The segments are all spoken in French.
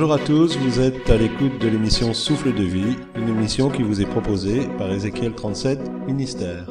Bonjour à tous, vous êtes à l'écoute de l'émission Souffle de vie, une émission qui vous est proposée par Ézéchiel 37, ministère.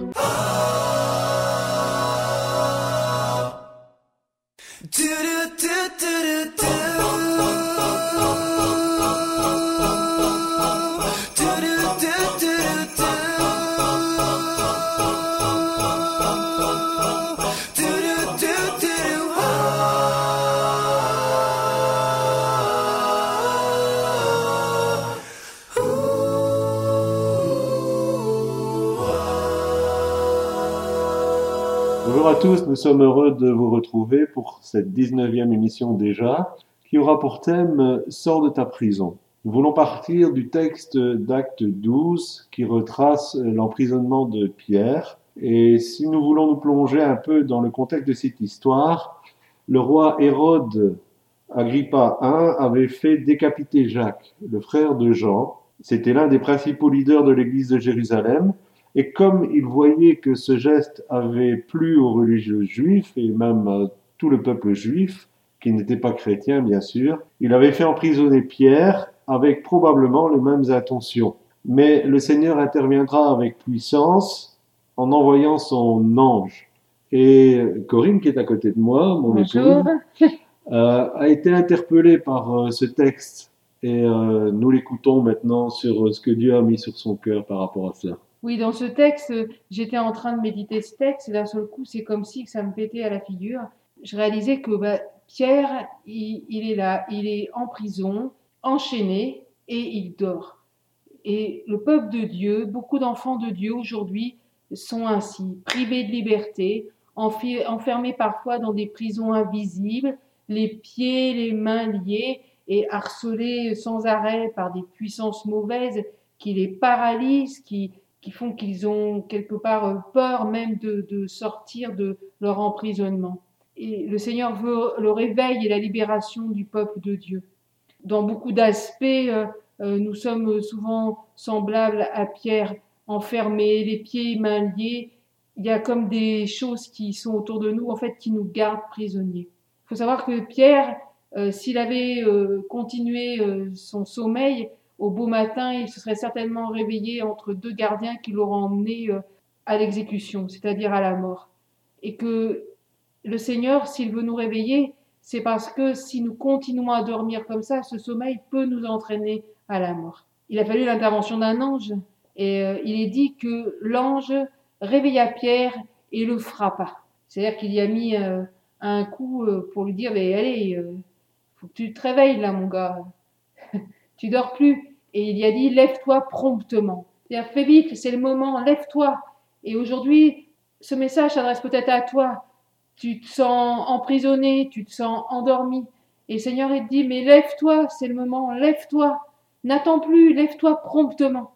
Tous, nous sommes heureux de vous retrouver pour cette 19e émission déjà, qui aura pour thème Sors de ta prison. Nous voulons partir du texte d'Acte 12 qui retrace l'emprisonnement de Pierre. Et si nous voulons nous plonger un peu dans le contexte de cette histoire, le roi Hérode Agrippa I avait fait décapiter Jacques, le frère de Jean. C'était l'un des principaux leaders de l'église de Jérusalem. Et comme il voyait que ce geste avait plu aux religieux juifs et même à tout le peuple juif, qui n'était pas chrétien bien sûr, il avait fait emprisonner Pierre avec probablement les mêmes intentions. Mais le Seigneur interviendra avec puissance en envoyant son ange. Et Corinne, qui est à côté de moi, mon épouse, euh, a été interpellée par euh, ce texte. Et euh, nous l'écoutons maintenant sur ce que Dieu a mis sur son cœur par rapport à cela. Oui, dans ce texte, j'étais en train de méditer ce texte et d'un seul coup, c'est comme si ça me pétait à la figure. Je réalisais que bah, Pierre, il, il, est là, il est en prison, enchaîné et il dort. Et le peuple de Dieu, beaucoup d'enfants de Dieu aujourd'hui sont ainsi, privés de liberté, enfermés parfois dans des prisons invisibles, les pieds, les mains liés et harcelés sans arrêt par des puissances mauvaises qui les paralysent, qui, qui font qu'ils ont quelque part euh, peur même de, de, sortir de leur emprisonnement. Et le Seigneur veut le réveil et la libération du peuple de Dieu. Dans beaucoup d'aspects, euh, euh, nous sommes souvent semblables à Pierre, enfermés, les pieds et mains liés. Il y a comme des choses qui sont autour de nous, en fait, qui nous gardent prisonniers. Il faut savoir que Pierre, s'il avait continué son sommeil, au beau matin, il se serait certainement réveillé entre deux gardiens qui l'auraient emmené euh, à l'exécution, c'est-à-dire à la mort. Et que le Seigneur, s'il veut nous réveiller, c'est parce que si nous continuons à dormir comme ça, ce sommeil peut nous entraîner à la mort. Il a fallu l'intervention d'un ange, et euh, il est dit que l'ange réveilla Pierre et le frappa. C'est-à-dire qu'il y a mis euh, un coup pour lui dire, mais allez, faut que tu te réveilles là, mon gars. tu dors plus et il y a dit lève-toi promptement. C'est-à-dire fais vite, c'est le moment, lève-toi. Et aujourd'hui, ce message s'adresse peut-être à toi. Tu te sens emprisonné, tu te sens endormi. Et le Seigneur il te dit mais lève-toi, c'est le moment, lève-toi. N'attends plus, lève-toi promptement.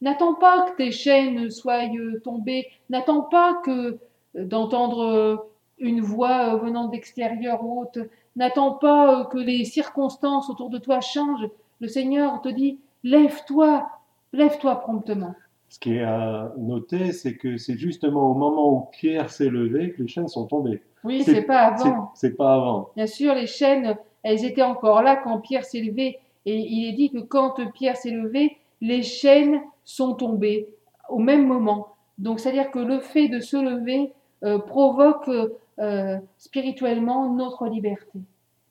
N'attends pas que tes chaînes soient euh, tombées. N'attends pas que euh, d'entendre euh, une voix venant d'extérieur ou autre. N'attends pas que les circonstances autour de toi changent. Le Seigneur te dit lève-toi, lève-toi promptement. Ce qui est à noter, c'est que c'est justement au moment où Pierre s'est levé que les chaînes sont tombées. Oui, c'est pas avant. C'est pas avant. Bien sûr, les chaînes, elles étaient encore là quand Pierre s'est levé. Et il est dit que quand Pierre s'est levé, les chaînes sont tombées au même moment. Donc, c'est-à-dire que le fait de se lever euh, provoque euh, spirituellement notre liberté.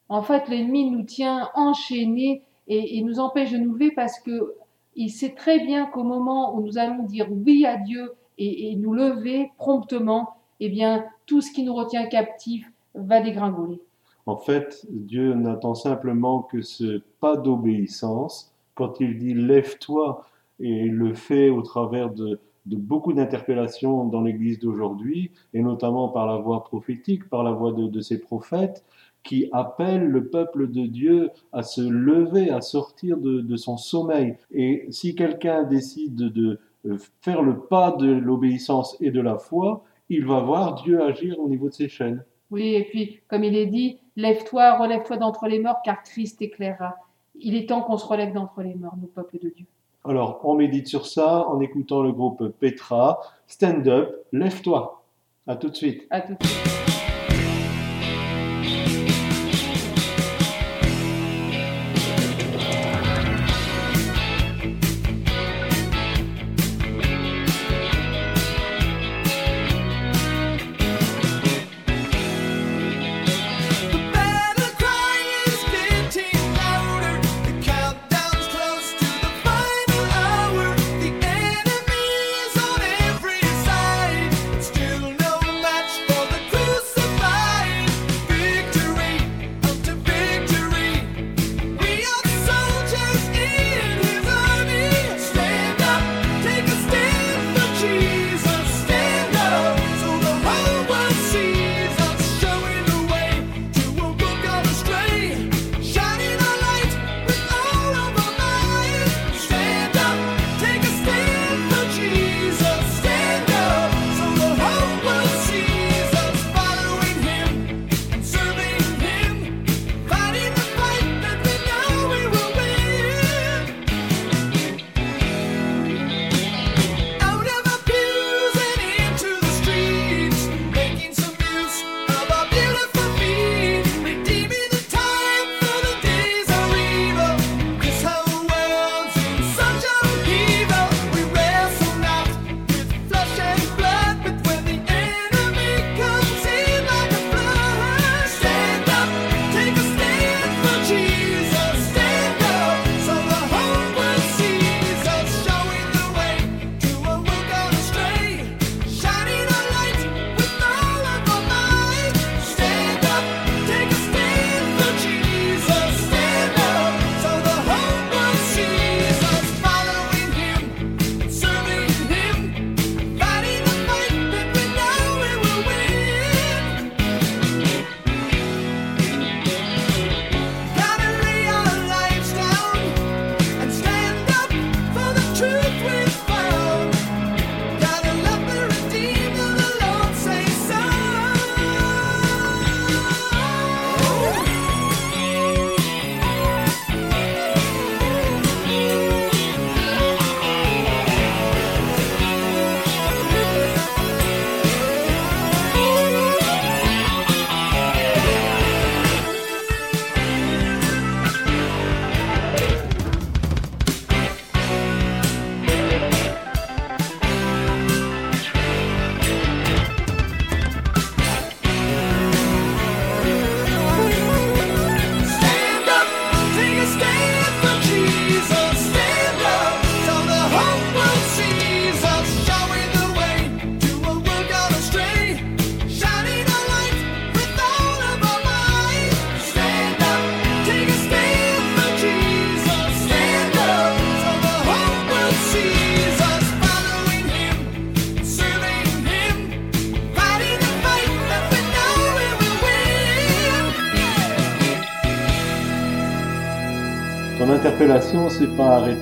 En fait, l'ennemi nous tient enchaînés et, nous empêche de nous lever parce que il sait très bien qu'au moment où nous allons dire oui à Dieu et, nous lever promptement, eh bien, tout ce qui nous retient captifs va dégringoler. En fait, Dieu n'attend simplement que ce pas d'obéissance. Quand il dit lève-toi, et le fait au travers de, beaucoup d'interpellations dans l'Église d'aujourd'hui, et notamment par la voix prophétique, par la voix de, de ses prophètes, qui appelle le peuple de Dieu à se lever, à sortir de, son sommeil. Et si quelqu'un décide de euh, faire le pas de l'obéissance et de la foi, il va voir Dieu agir au niveau de ses chaînes. Oui, et puis, comme il est dit, lève-toi, relève-toi d'entre les morts, car Christ éclairera. Il est temps qu'on se relève d'entre les morts, nos peuples de Dieu. Alors, on médite sur ça en écoutant le groupe Petra. Stand up, lève-toi. À tout de suite. À tout de suite.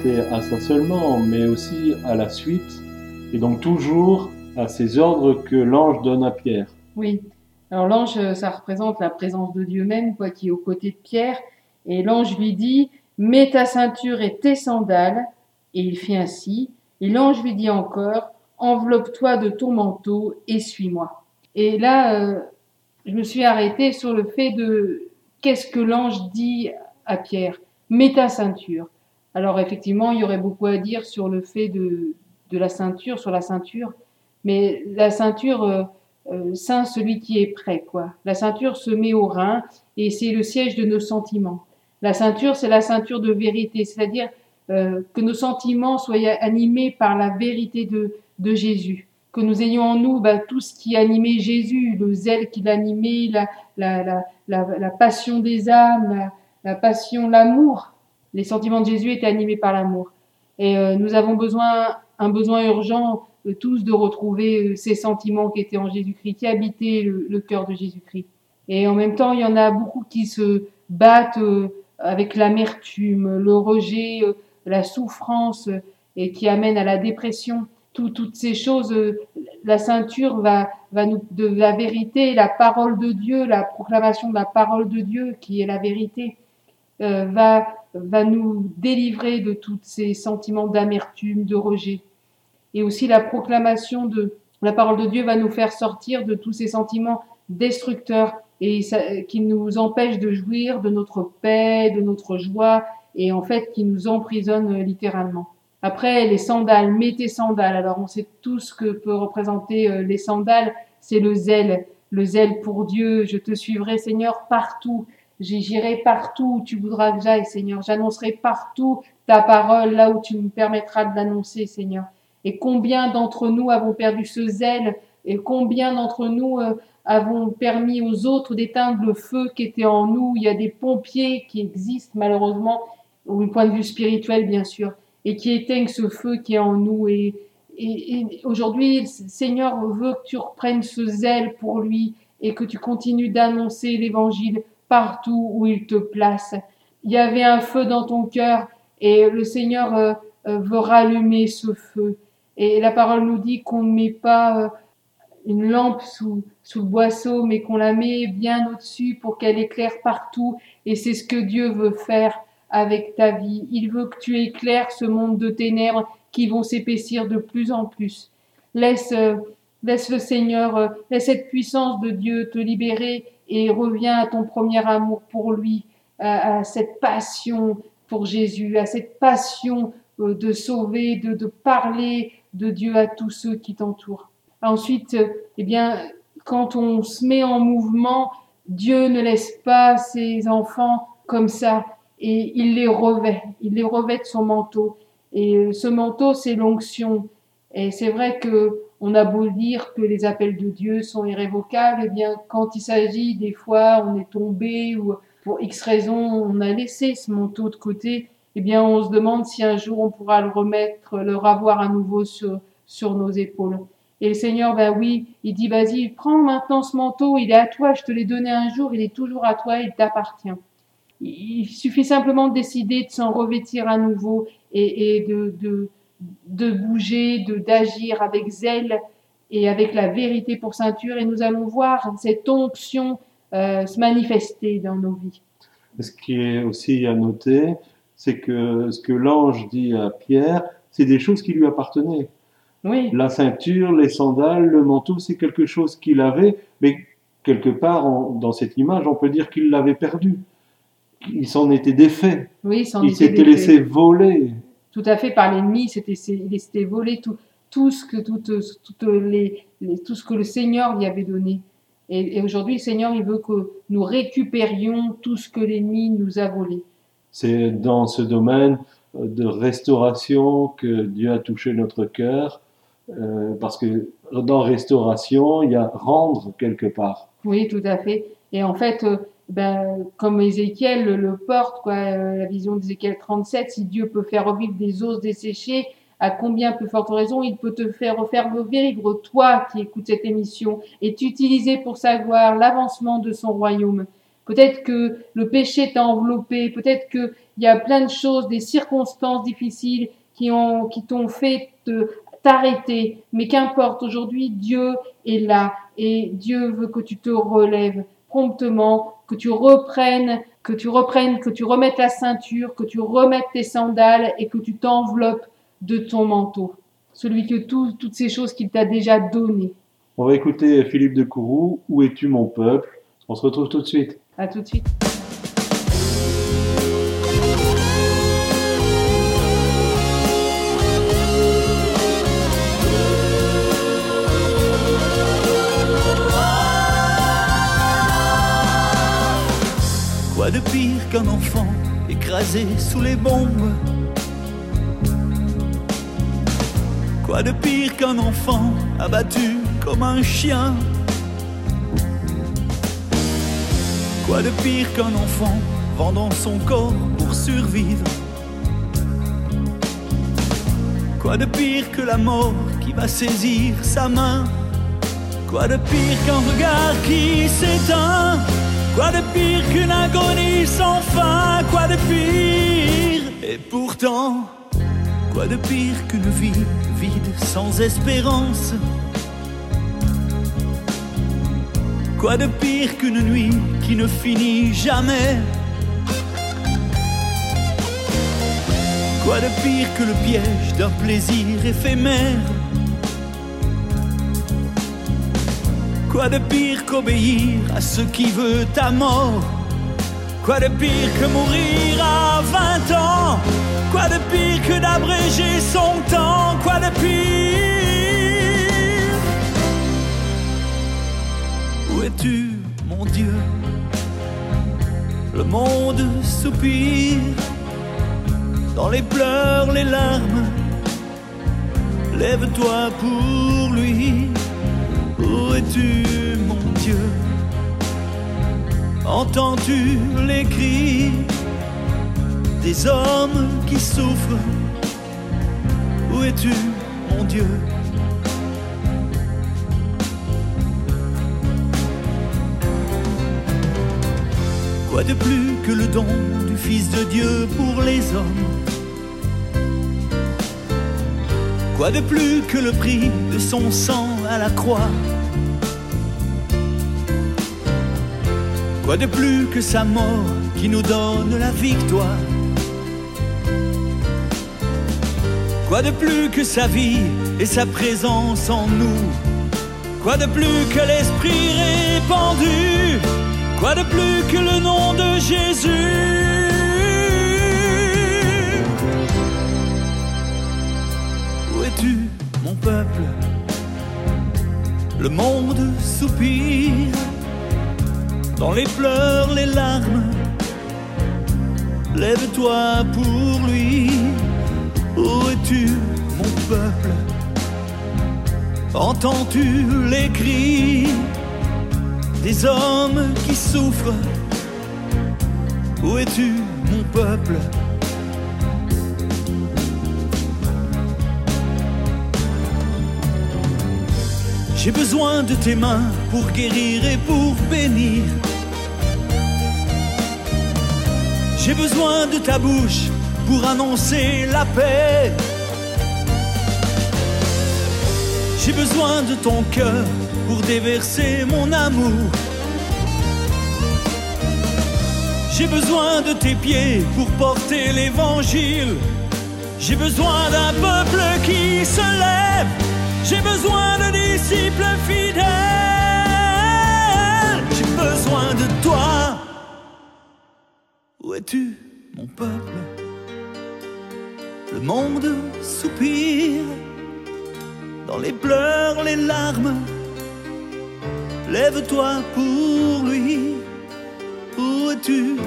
À ça seulement, mais aussi à la suite, et donc toujours à ces ordres que l'ange donne à Pierre. Oui. Alors l'ange, ça représente la présence de Dieu même, quoi, qui est aux côtés de Pierre. Et l'ange lui dit, mets ta ceinture et tes sandales. Et il fit ainsi. Et l'ange lui dit encore, enveloppe-toi de ton manteau et suis-moi. Et là, euh, je me suis arrêtée sur le fait de qu'est-ce que l'ange dit à Pierre Mets ta ceinture. Alors effectivement, il y aurait beaucoup à dire sur le fait de, de la ceinture, sur la ceinture, mais la ceinture, euh, euh, celui qui est prêt, quoi. La ceinture se met au rein et c'est le siège de nos sentiments. La ceinture, c'est la ceinture de vérité, c'est-à-dire euh, que nos sentiments soient animés par la vérité de, de Jésus, que nous ayons en nous bah, tout ce qui animait Jésus, le zèle qui l'animait, la, la, la, la, passion des âmes, la passion, l'amour. Les sentiments de Jésus étaient animés par l'amour. Et euh, nous avons besoin, un besoin urgent euh, tous de retrouver euh, ces sentiments qui étaient en Jésus-Christ, qui habitaient le, le cœur de Jésus-Christ. Et en même temps, il y en a beaucoup qui se battent euh, avec l'amertume, le rejet, euh, la souffrance euh, et qui amènent à la dépression. Tout, toutes ces choses, la ceinture va, va nous, de la vérité, la parole de Dieu, la proclamation de la parole de Dieu qui est la vérité, euh, va, va nous délivrer de tous ces sentiments d'amertume, de rejet. Et aussi la proclamation de la parole de Dieu va nous faire sortir de tous ces sentiments destructeurs et qui nous empêchent de jouir de notre paix, de notre joie et en fait qui nous emprisonnent littéralement. Après, les sandales, mets tes sandales. Alors, on sait tout ce que peut représenter euh, les sandales. C'est le zèle, le zèle pour Dieu. Je te suivrai, Seigneur, partout. J'irai partout où tu voudras que j'aille, Seigneur. J'annoncerai partout ta parole, là où tu me permettras de l'annoncer, Seigneur. Et combien d'entre nous avons perdu ce zèle et combien d'entre nous euh, avons permis aux autres d'éteindre le feu qui était en nous? Il y a des pompiers qui existent malheureusement, au point de vue spirituel bien sûr, et qui éteignent ce feu qui est en nous. Et, et, aujourd'hui, Seigneur veut que tu reprennes ce zèle pour lui et que tu continues d'annoncer l'évangile partout où il te place. Il y avait un feu dans ton cœur et le Seigneur euh, euh, veut rallumer ce feu. Et la parole nous dit qu'on ne met pas euh, une lampe sous, sous le boisseau, mais qu'on la met bien au-dessus pour qu'elle éclaire partout. Et c'est ce que Dieu veut faire avec ta vie. Il veut que tu éclaires ce monde de ténèbres qui vont s'épaissir de plus en plus. Laisse, laisse le Seigneur, laisse cette puissance de Dieu te libérer et reviens à ton premier amour pour lui, à, cette passion pour Jésus, à cette passion euh, de sauver, de, de parler de Dieu à tous ceux qui t'entourent. Ensuite, euh, eh bien, quand on se met en mouvement, Dieu ne laisse pas ses enfants comme ça et il les revêt, il les revêt de son manteau. Et euh, ce manteau, c'est l'onction. Et c'est vrai que on a beau dire que les appels de Dieu sont irrévocables, eh bien, quand il s'agit des fois, on est tombé ou pour X raison, on a laissé ce manteau de côté, eh bien, on se demande si un jour on pourra le remettre, le ravoir à nouveau sur, sur nos épaules. Et le Seigneur, ben oui, il dit, vas-y, prends maintenant ce manteau, il est à toi, je te l'ai donné un jour, il est toujours à toi, il t'appartient. Il suffit simplement de décider de s'en revêtir à nouveau et, et de, de, de bouger, de d'agir avec zèle et avec la vérité pour ceinture. Et nous allons voir cette onction euh, se manifester dans nos vies. Ce qui est aussi à noter, c'est que ce que l'ange dit à Pierre, c'est des choses qui lui appartenaient. Oui, La ceinture, les sandales, le manteau, c'est quelque chose qu'il avait, mais quelque part, dans cette image, on peut dire qu'il l'avait perdu. Il s'en était défait. oui, Il était s'était laissé voler. Tout à fait par l'ennemi, c'était il s'était volé tout, tout ce que toutes, toutes les, les- tout ce que le Seigneur lui avait donné. Et, et aujourd'hui, le Seigneur, il veut que nous récupérions tout ce que l'ennemi nous a volé. C'est dans ce domaine euh, de restauration que Dieu a touché notre cœur, euh, parce que dans restauration, il y a rendre quelque part. Oui, tout à fait. Et en fait, euh, ben, comme Ézéchiel le, porte, quoi, euh, la vision d'Ézéchiel 37, si Dieu peut faire revivre des os desséchés, à combien plus forte raison il peut te faire refaire revivre, toi qui écoutes cette émission, et t'utiliser pour sa gloire l'avancement de son royaume. peut-être que le péché t'a enveloppé, peut-être qu'il y a plein de choses, des circonstances difficiles qui ont, qui t'ont fait t'arrêter. Mais qu'importe, aujourd'hui, Dieu est là et Dieu veut que tu te relèves promptement, que tu reprennes, que tu reprennes, que tu remettes la ceinture, que tu remettes tes sandales et que tu t'enveloppes de ton manteau. Celui que tout, toutes ces choses qu'il t'a déjà données. On va écouter Philippe de Courroux, Où es-tu mon peuple? On se retrouve tout de suite. À tout de suite. Quoi de pire qu'un enfant écrasé sous les bombes Quoi de pire qu'un enfant abattu comme un chien Quoi de pire qu'un enfant vendant son corps pour survivre Quoi de pire que la mort qui va saisir sa main Quoi de pire qu'un regard qui s'éteint Quoi de pire qu'une agonie sans fin? Quoi de pire? Et pourtant Quoi de pire qu'une vie vide sans espérance? Quoi de pire qu'une nuit qui ne finit jamais? Quoi de pire que le piège d'un plaisir éphémère? Quoi de pire qu'obéir à ce qui veut ta mort? Quoi de pire que mourir à 20 ans? Quoi de pire que d'abréger son temps? Quoi de pire? Où es-tu, mon Dieu? Le monde soupire. Dans les pleurs, les larmes. Lève-toi pour lui Où es-tu, mon Dieu? Entends-tu les cris des hommes qui souffrent? Où es-tu, mon Dieu? Quoi de plus que le don du Fils de Dieu pour les hommes? Quoi de plus que le prix de son sang à la croix? Quoi de plus que sa mort qui nous donne la victoire? Quoi de plus que sa vie et sa présence en nous? Quoi de plus que l'esprit répandu? Quoi de plus que le nom de Jésus? Où es-tu, mon peuple? Le monde soupire dans les pleurs, les larmes. Lève-toi pour lui. Où es-tu, mon peuple? Entends-tu les cris des hommes qui souffrent? Où es-tu, mon peuple? J'ai besoin de tes mains pour guérir et pour bénir. J'ai besoin de ta bouche pour annoncer la paix. J'ai besoin de ton cœur pour déverser mon amour. J'ai besoin de tes pieds pour porter l'évangile. J'ai besoin d'un peuple qui se lève. J'ai besoin de disciples fidèles. J'ai besoin de toi. Où es-tu, mon peuple? Le monde soupire dans les pleurs, les larmes. Lève-toi pour lui. Où es-tu,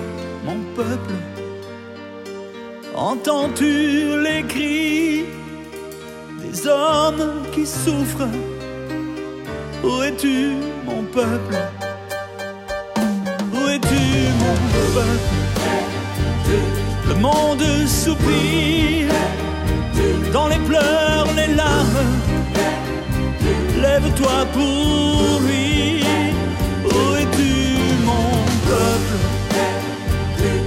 mon peuple? Entends-tu les cris des hommes qui souffrent? Où es-tu, mon peuple? Où es-tu, Le monde soupire dans les pleurs, les larmes. Lève-toi pour lui. Où es-tu, mon peuple?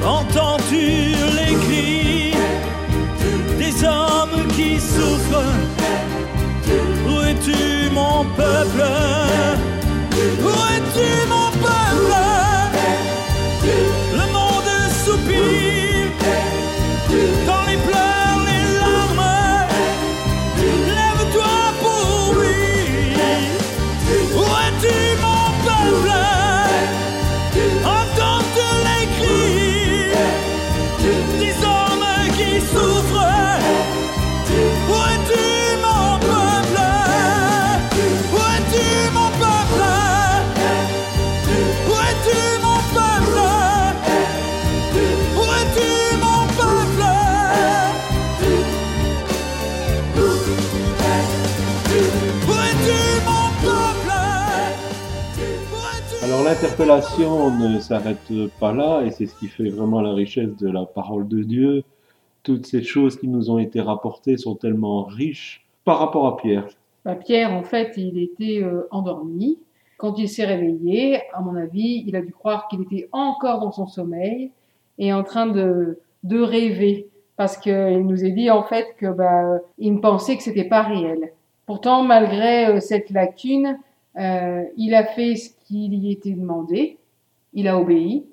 Es-tu les cris des hommes qui souffrent? Où es-tu mon peuple? Où es-tu mon l'interpellation ne s'arrête pas là, et c'est ce qui fait vraiment la richesse de la parole de Dieu. Toutes ces choses qui nous ont été rapportées sont tellement riches par rapport à Pierre. Bah, Pierre, en fait, il était euh, endormi. Quand il s'est réveillé, à mon avis, il a dû croire qu'il était encore dans son sommeil et en train de, de rêver. Parce qu'il nous a dit, en fait, que bah, il pensait que c'était pas réel. Pourtant, malgré euh, cette lacune, euh, il a fait ce qui lui était demandé. Il a obéi.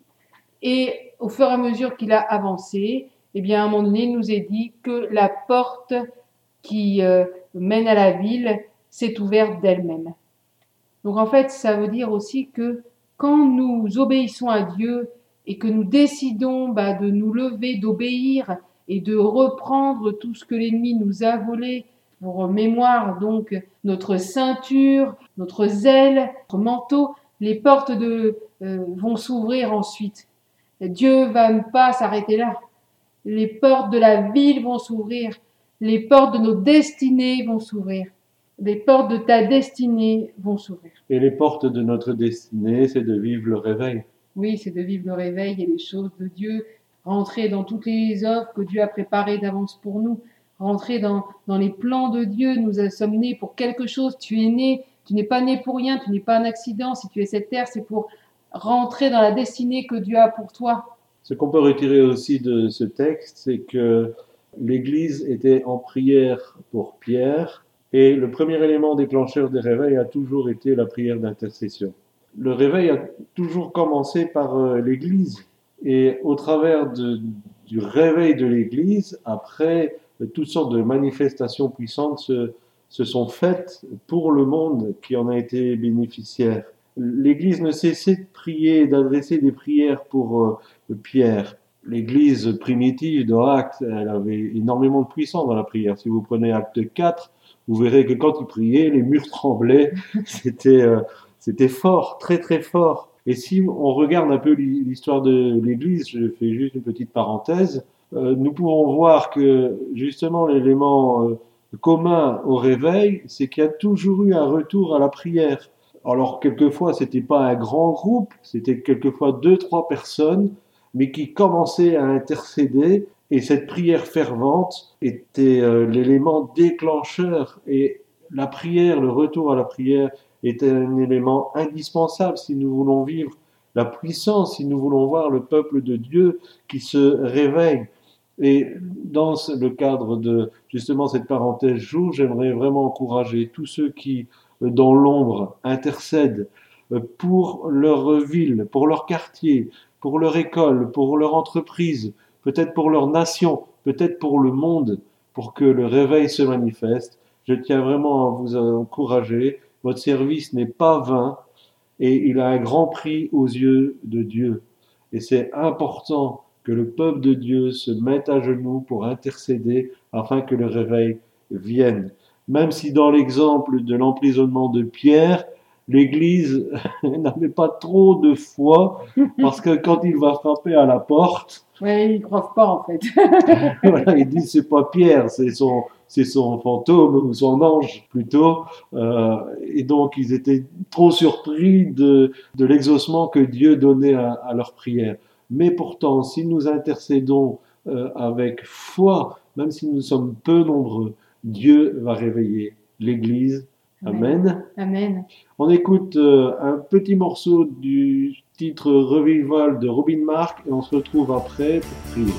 Et au fur et à mesure qu'il a avancé, eh bien, à un moment donné, il nous est dit que la porte qui euh, mène à la ville s'est ouverte d'elle-même. Donc en fait, ça veut dire aussi que quand nous obéissons à Dieu et que nous décidons bah, de nous lever, d'obéir et de reprendre tout ce que l'ennemi nous a volé, pour mémoire donc notre ceinture, notre zèle, notre manteau, les portes de, euh, vont s'ouvrir ensuite. Dieu va ne pas s'arrêter là. Les portes de la ville vont s'ouvrir. Les portes de nos destinées vont s'ouvrir. Les portes de ta destinée vont s'ouvrir. Et les portes de notre destinée, c'est de vivre le réveil. Oui, c'est de vivre le réveil et les choses de Dieu, rentrer dans toutes les offres que Dieu a préparées d'avance pour nous, rentrer dans, dans les plans de Dieu. Nous sommes nés pour quelque chose. Tu es né, tu n'es pas né pour rien, tu n'es pas un accident. Si tu es cette terre, c'est pour rentrer dans la destinée que Dieu a pour toi. Ce qu'on peut retirer aussi de ce texte, c'est que l'Église était en prière pour Pierre et le premier élément déclencheur des réveils a toujours été la prière d'intercession. Le réveil a toujours commencé par euh, l'Église et au travers du réveil de l'Église, après, toutes sortes de manifestations puissantes se, sont faites pour le monde qui en a été bénéficiaire. L'Église ne cessait de prier, d'adresser des prières pour euh, Pierre. L'Église primitive de Actes, elle avait énormément de puissance dans la prière. Si vous prenez Acte 4, vous verrez que quand il priait, les murs tremblaient. C'était euh, c'était fort, très très fort. Et si on regarde un peu l'histoire de l'Église, je fais juste une petite parenthèse, nous pouvons voir que justement l'élément euh, commun au réveil, c'est qu'il y a toujours eu un retour à la prière. Alors quelquefois c'était pas un grand groupe, c'était quelquefois deux trois personnes, mais qui commençaient à intercéder et cette prière fervente était euh, l'élément déclencheur et la prière, le retour à la prière est un élément indispensable si nous voulons vivre la puissance, si nous voulons voir le peuple de Dieu qui se réveille. Et dans le cadre de justement cette parenthèse jour, j'aimerais vraiment encourager tous ceux qui, dans l'ombre, intercèdent pour leur ville, pour leur quartier, pour leur école, pour leur entreprise, peut-être pour leur nation, peut-être pour le monde, pour que le réveil se manifeste. Je tiens vraiment à vous encourager. Votre service n'est pas vain et il a un grand prix aux yeux de Dieu. Et c'est important que le peuple de Dieu se mette à genoux pour intercéder afin que le réveil vienne. Même si dans l'exemple de l'emprisonnement de Pierre, l'Église n'avait pas trop de foi, parce que quand il va frapper à la porte, Oui, ils croient pas en fait. voilà, il dit c'est pas Pierre, c'est son, c'est son fantôme ou son ange plutôt. Euh, et donc ils étaient trop surpris de, de l'exaucement que Dieu donnait à, à leur prière. Mais pourtant, si nous intercédons euh, avec foi, même si nous sommes peu nombreux, Dieu va réveiller l'Église. Amen. Amen. On écoute euh, un petit morceau du titre Revival de Robin Mark et on se retrouve après pour prier.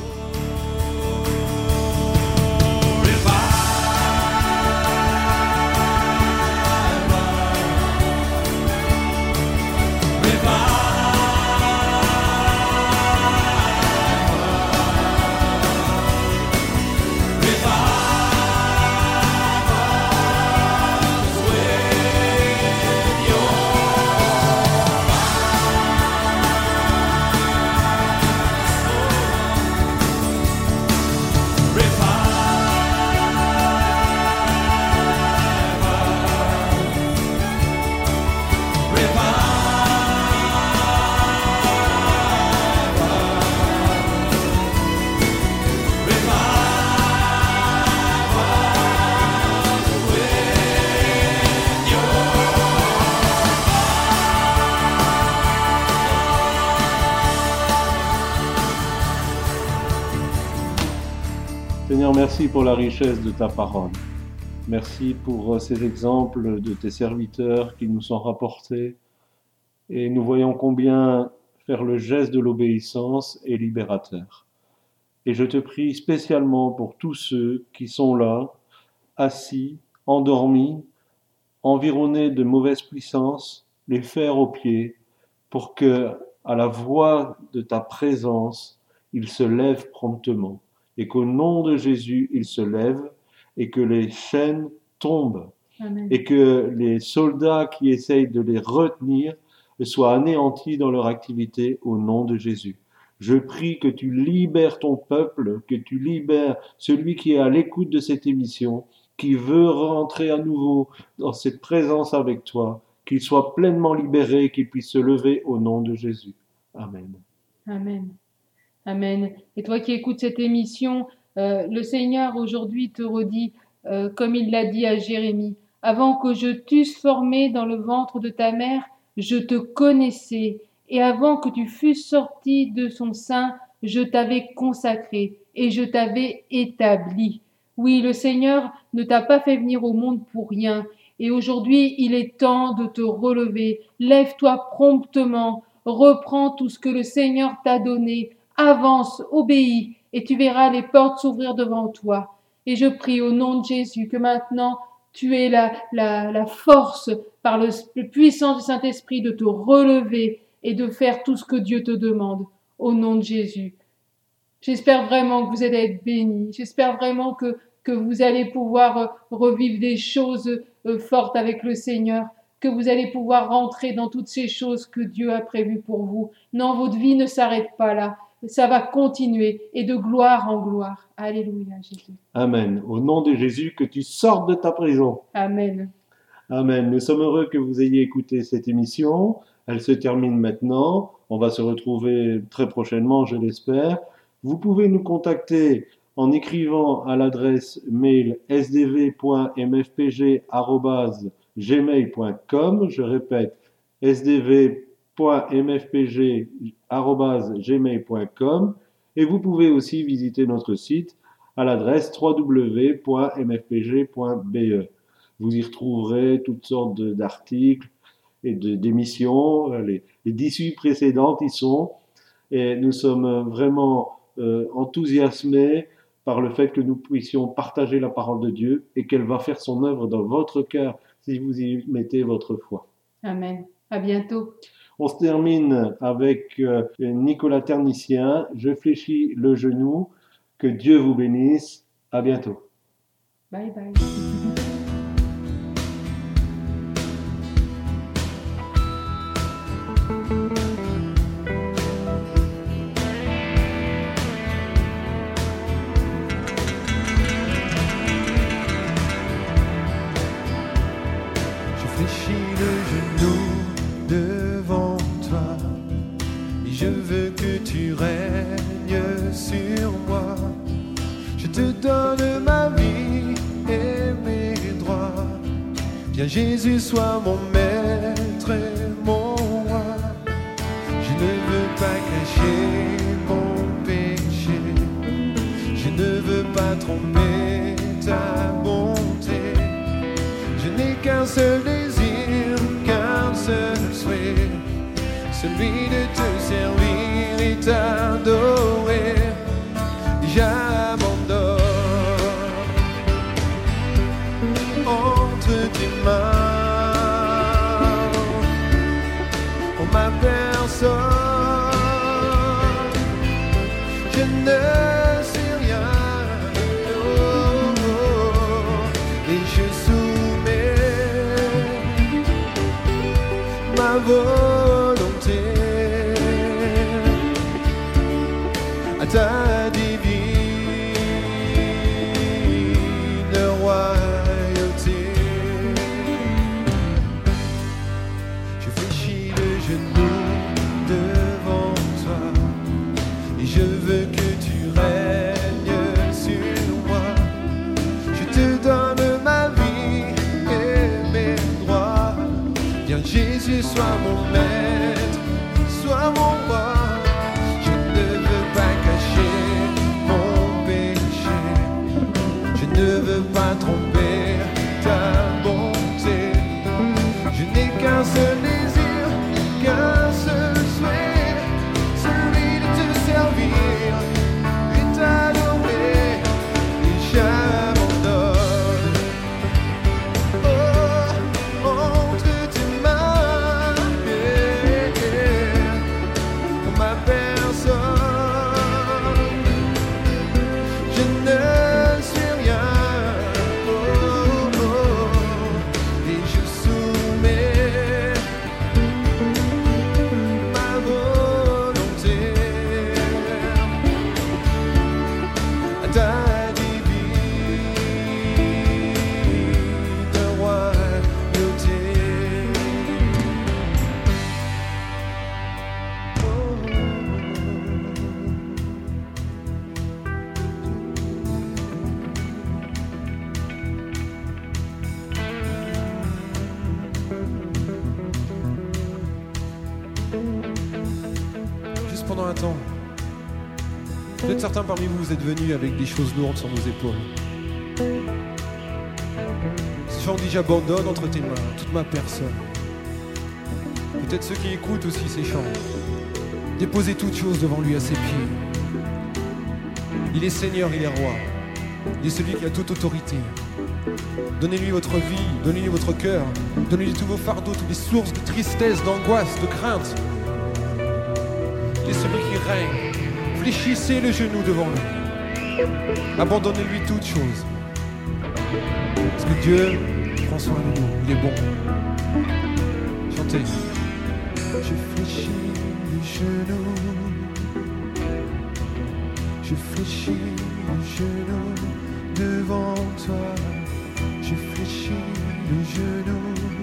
Pour la richesse de ta parole. Merci pour ces exemples de tes serviteurs qui nous sont rapportés. Et nous voyons combien faire le geste de l'obéissance est libérateur. Et je te prie spécialement pour tous ceux qui sont là, assis, endormis, environnés de mauvaise puissance, les faire aux pieds, pour que, à la voix de ta présence, ils se lèvent promptement et qu'au nom de Jésus, il se lève et que les chaînes tombent Amen. et que les soldats qui essayent de les retenir soient anéantis dans leur activité au nom de Jésus. Je prie que tu libères ton peuple, que tu libères celui qui est à l'écoute de cette émission, qui veut rentrer à nouveau dans cette présence avec toi, qu'il soit pleinement libéré, qu'il puisse se lever au nom de Jésus. Amen. Amen. Amen. Et toi qui écoutes cette émission, euh, le Seigneur aujourd'hui te redit, euh, comme il l'a dit à Jérémie, avant que je t'eusse formé dans le ventre de ta mère, je te connaissais, et avant que tu fusses sorti de son sein, je t'avais consacré, et je t'avais établi. Oui, le Seigneur ne t'a pas fait venir au monde pour rien, et aujourd'hui il est temps de te relever. Lève-toi promptement, reprends tout ce que le Seigneur t'a donné, avance, obéis, et tu verras les portes s'ouvrir devant toi. Et je prie au nom de Jésus que maintenant tu aies la, la, la force par le, puissance du Saint-Esprit de te relever et de faire tout ce que Dieu te demande au nom de Jésus. J'espère vraiment que vous allez être bénis. J'espère vraiment que, que vous allez pouvoir euh, revivre des choses euh, fortes avec le Seigneur, que vous allez pouvoir rentrer dans toutes ces choses que Dieu a prévues pour vous. Non, votre vie ne s'arrête pas là. Ça va continuer et de gloire en gloire. Alléluia, Jésus. Amen. Au nom de Jésus, que tu sortes de ta prison. Amen. Amen. Nous sommes heureux que vous ayez écouté cette émission. Elle se termine maintenant. On va se retrouver très prochainement, je l'espère. Vous pouvez nous contacter en écrivant à l'adresse mail sdv.mfpg.gmail.com. Je répète, sdv.mfpg.gmail.com. Et vous pouvez aussi visiter notre site à l'adresse www.mfpg.be. Vous y retrouverez toutes sortes d'articles et d'émissions. Les, les 18 précédentes y sont. Et nous sommes vraiment euh, enthousiasmés par le fait que nous puissions partager la parole de Dieu et qu'elle va faire son œuvre dans votre cœur si vous y mettez votre foi. Amen. À bientôt. On se termine avec euh, Nicolas Ternicien. Je fléchis le genou. Que Dieu vous bénisse. À bientôt. Bye bye. Je fléchis le genou devant toi je veux que tu règnes sur moi. Je te donne ma vie et mes droits. Viens Jésus, sois mon maître et mon roi. Je ne veux pas cacher mon péché. Je ne veux pas tromper ta bonté. Je n'ai qu'un seul désir, qu'un seul souhait, celui de te servir et t'adorer. Vous, êtes venus avec des choses lourdes sur nos épaules. Ce chant dit j'abandonne entre tes mains toute ma personne. Peut-être ceux qui écoutent aussi ces chants. Déposez toutes choses devant lui à ses pieds. Il est Seigneur, il est roi. Il est celui qui a toute autorité. Donnez-lui votre vie, donnez-lui votre cœur, donnez-lui tous vos fardeaux, toutes les sources de tristesse, d'angoisse, de crainte. Il est celui qui règne fléchissez le genou devant lui. Abandonnez-lui toutes choses. Parce que Dieu prend soin de nous, il est bon. Chantez. Je fléchis le genou. Je fléchis le genou devant toi. Je fléchis le genou.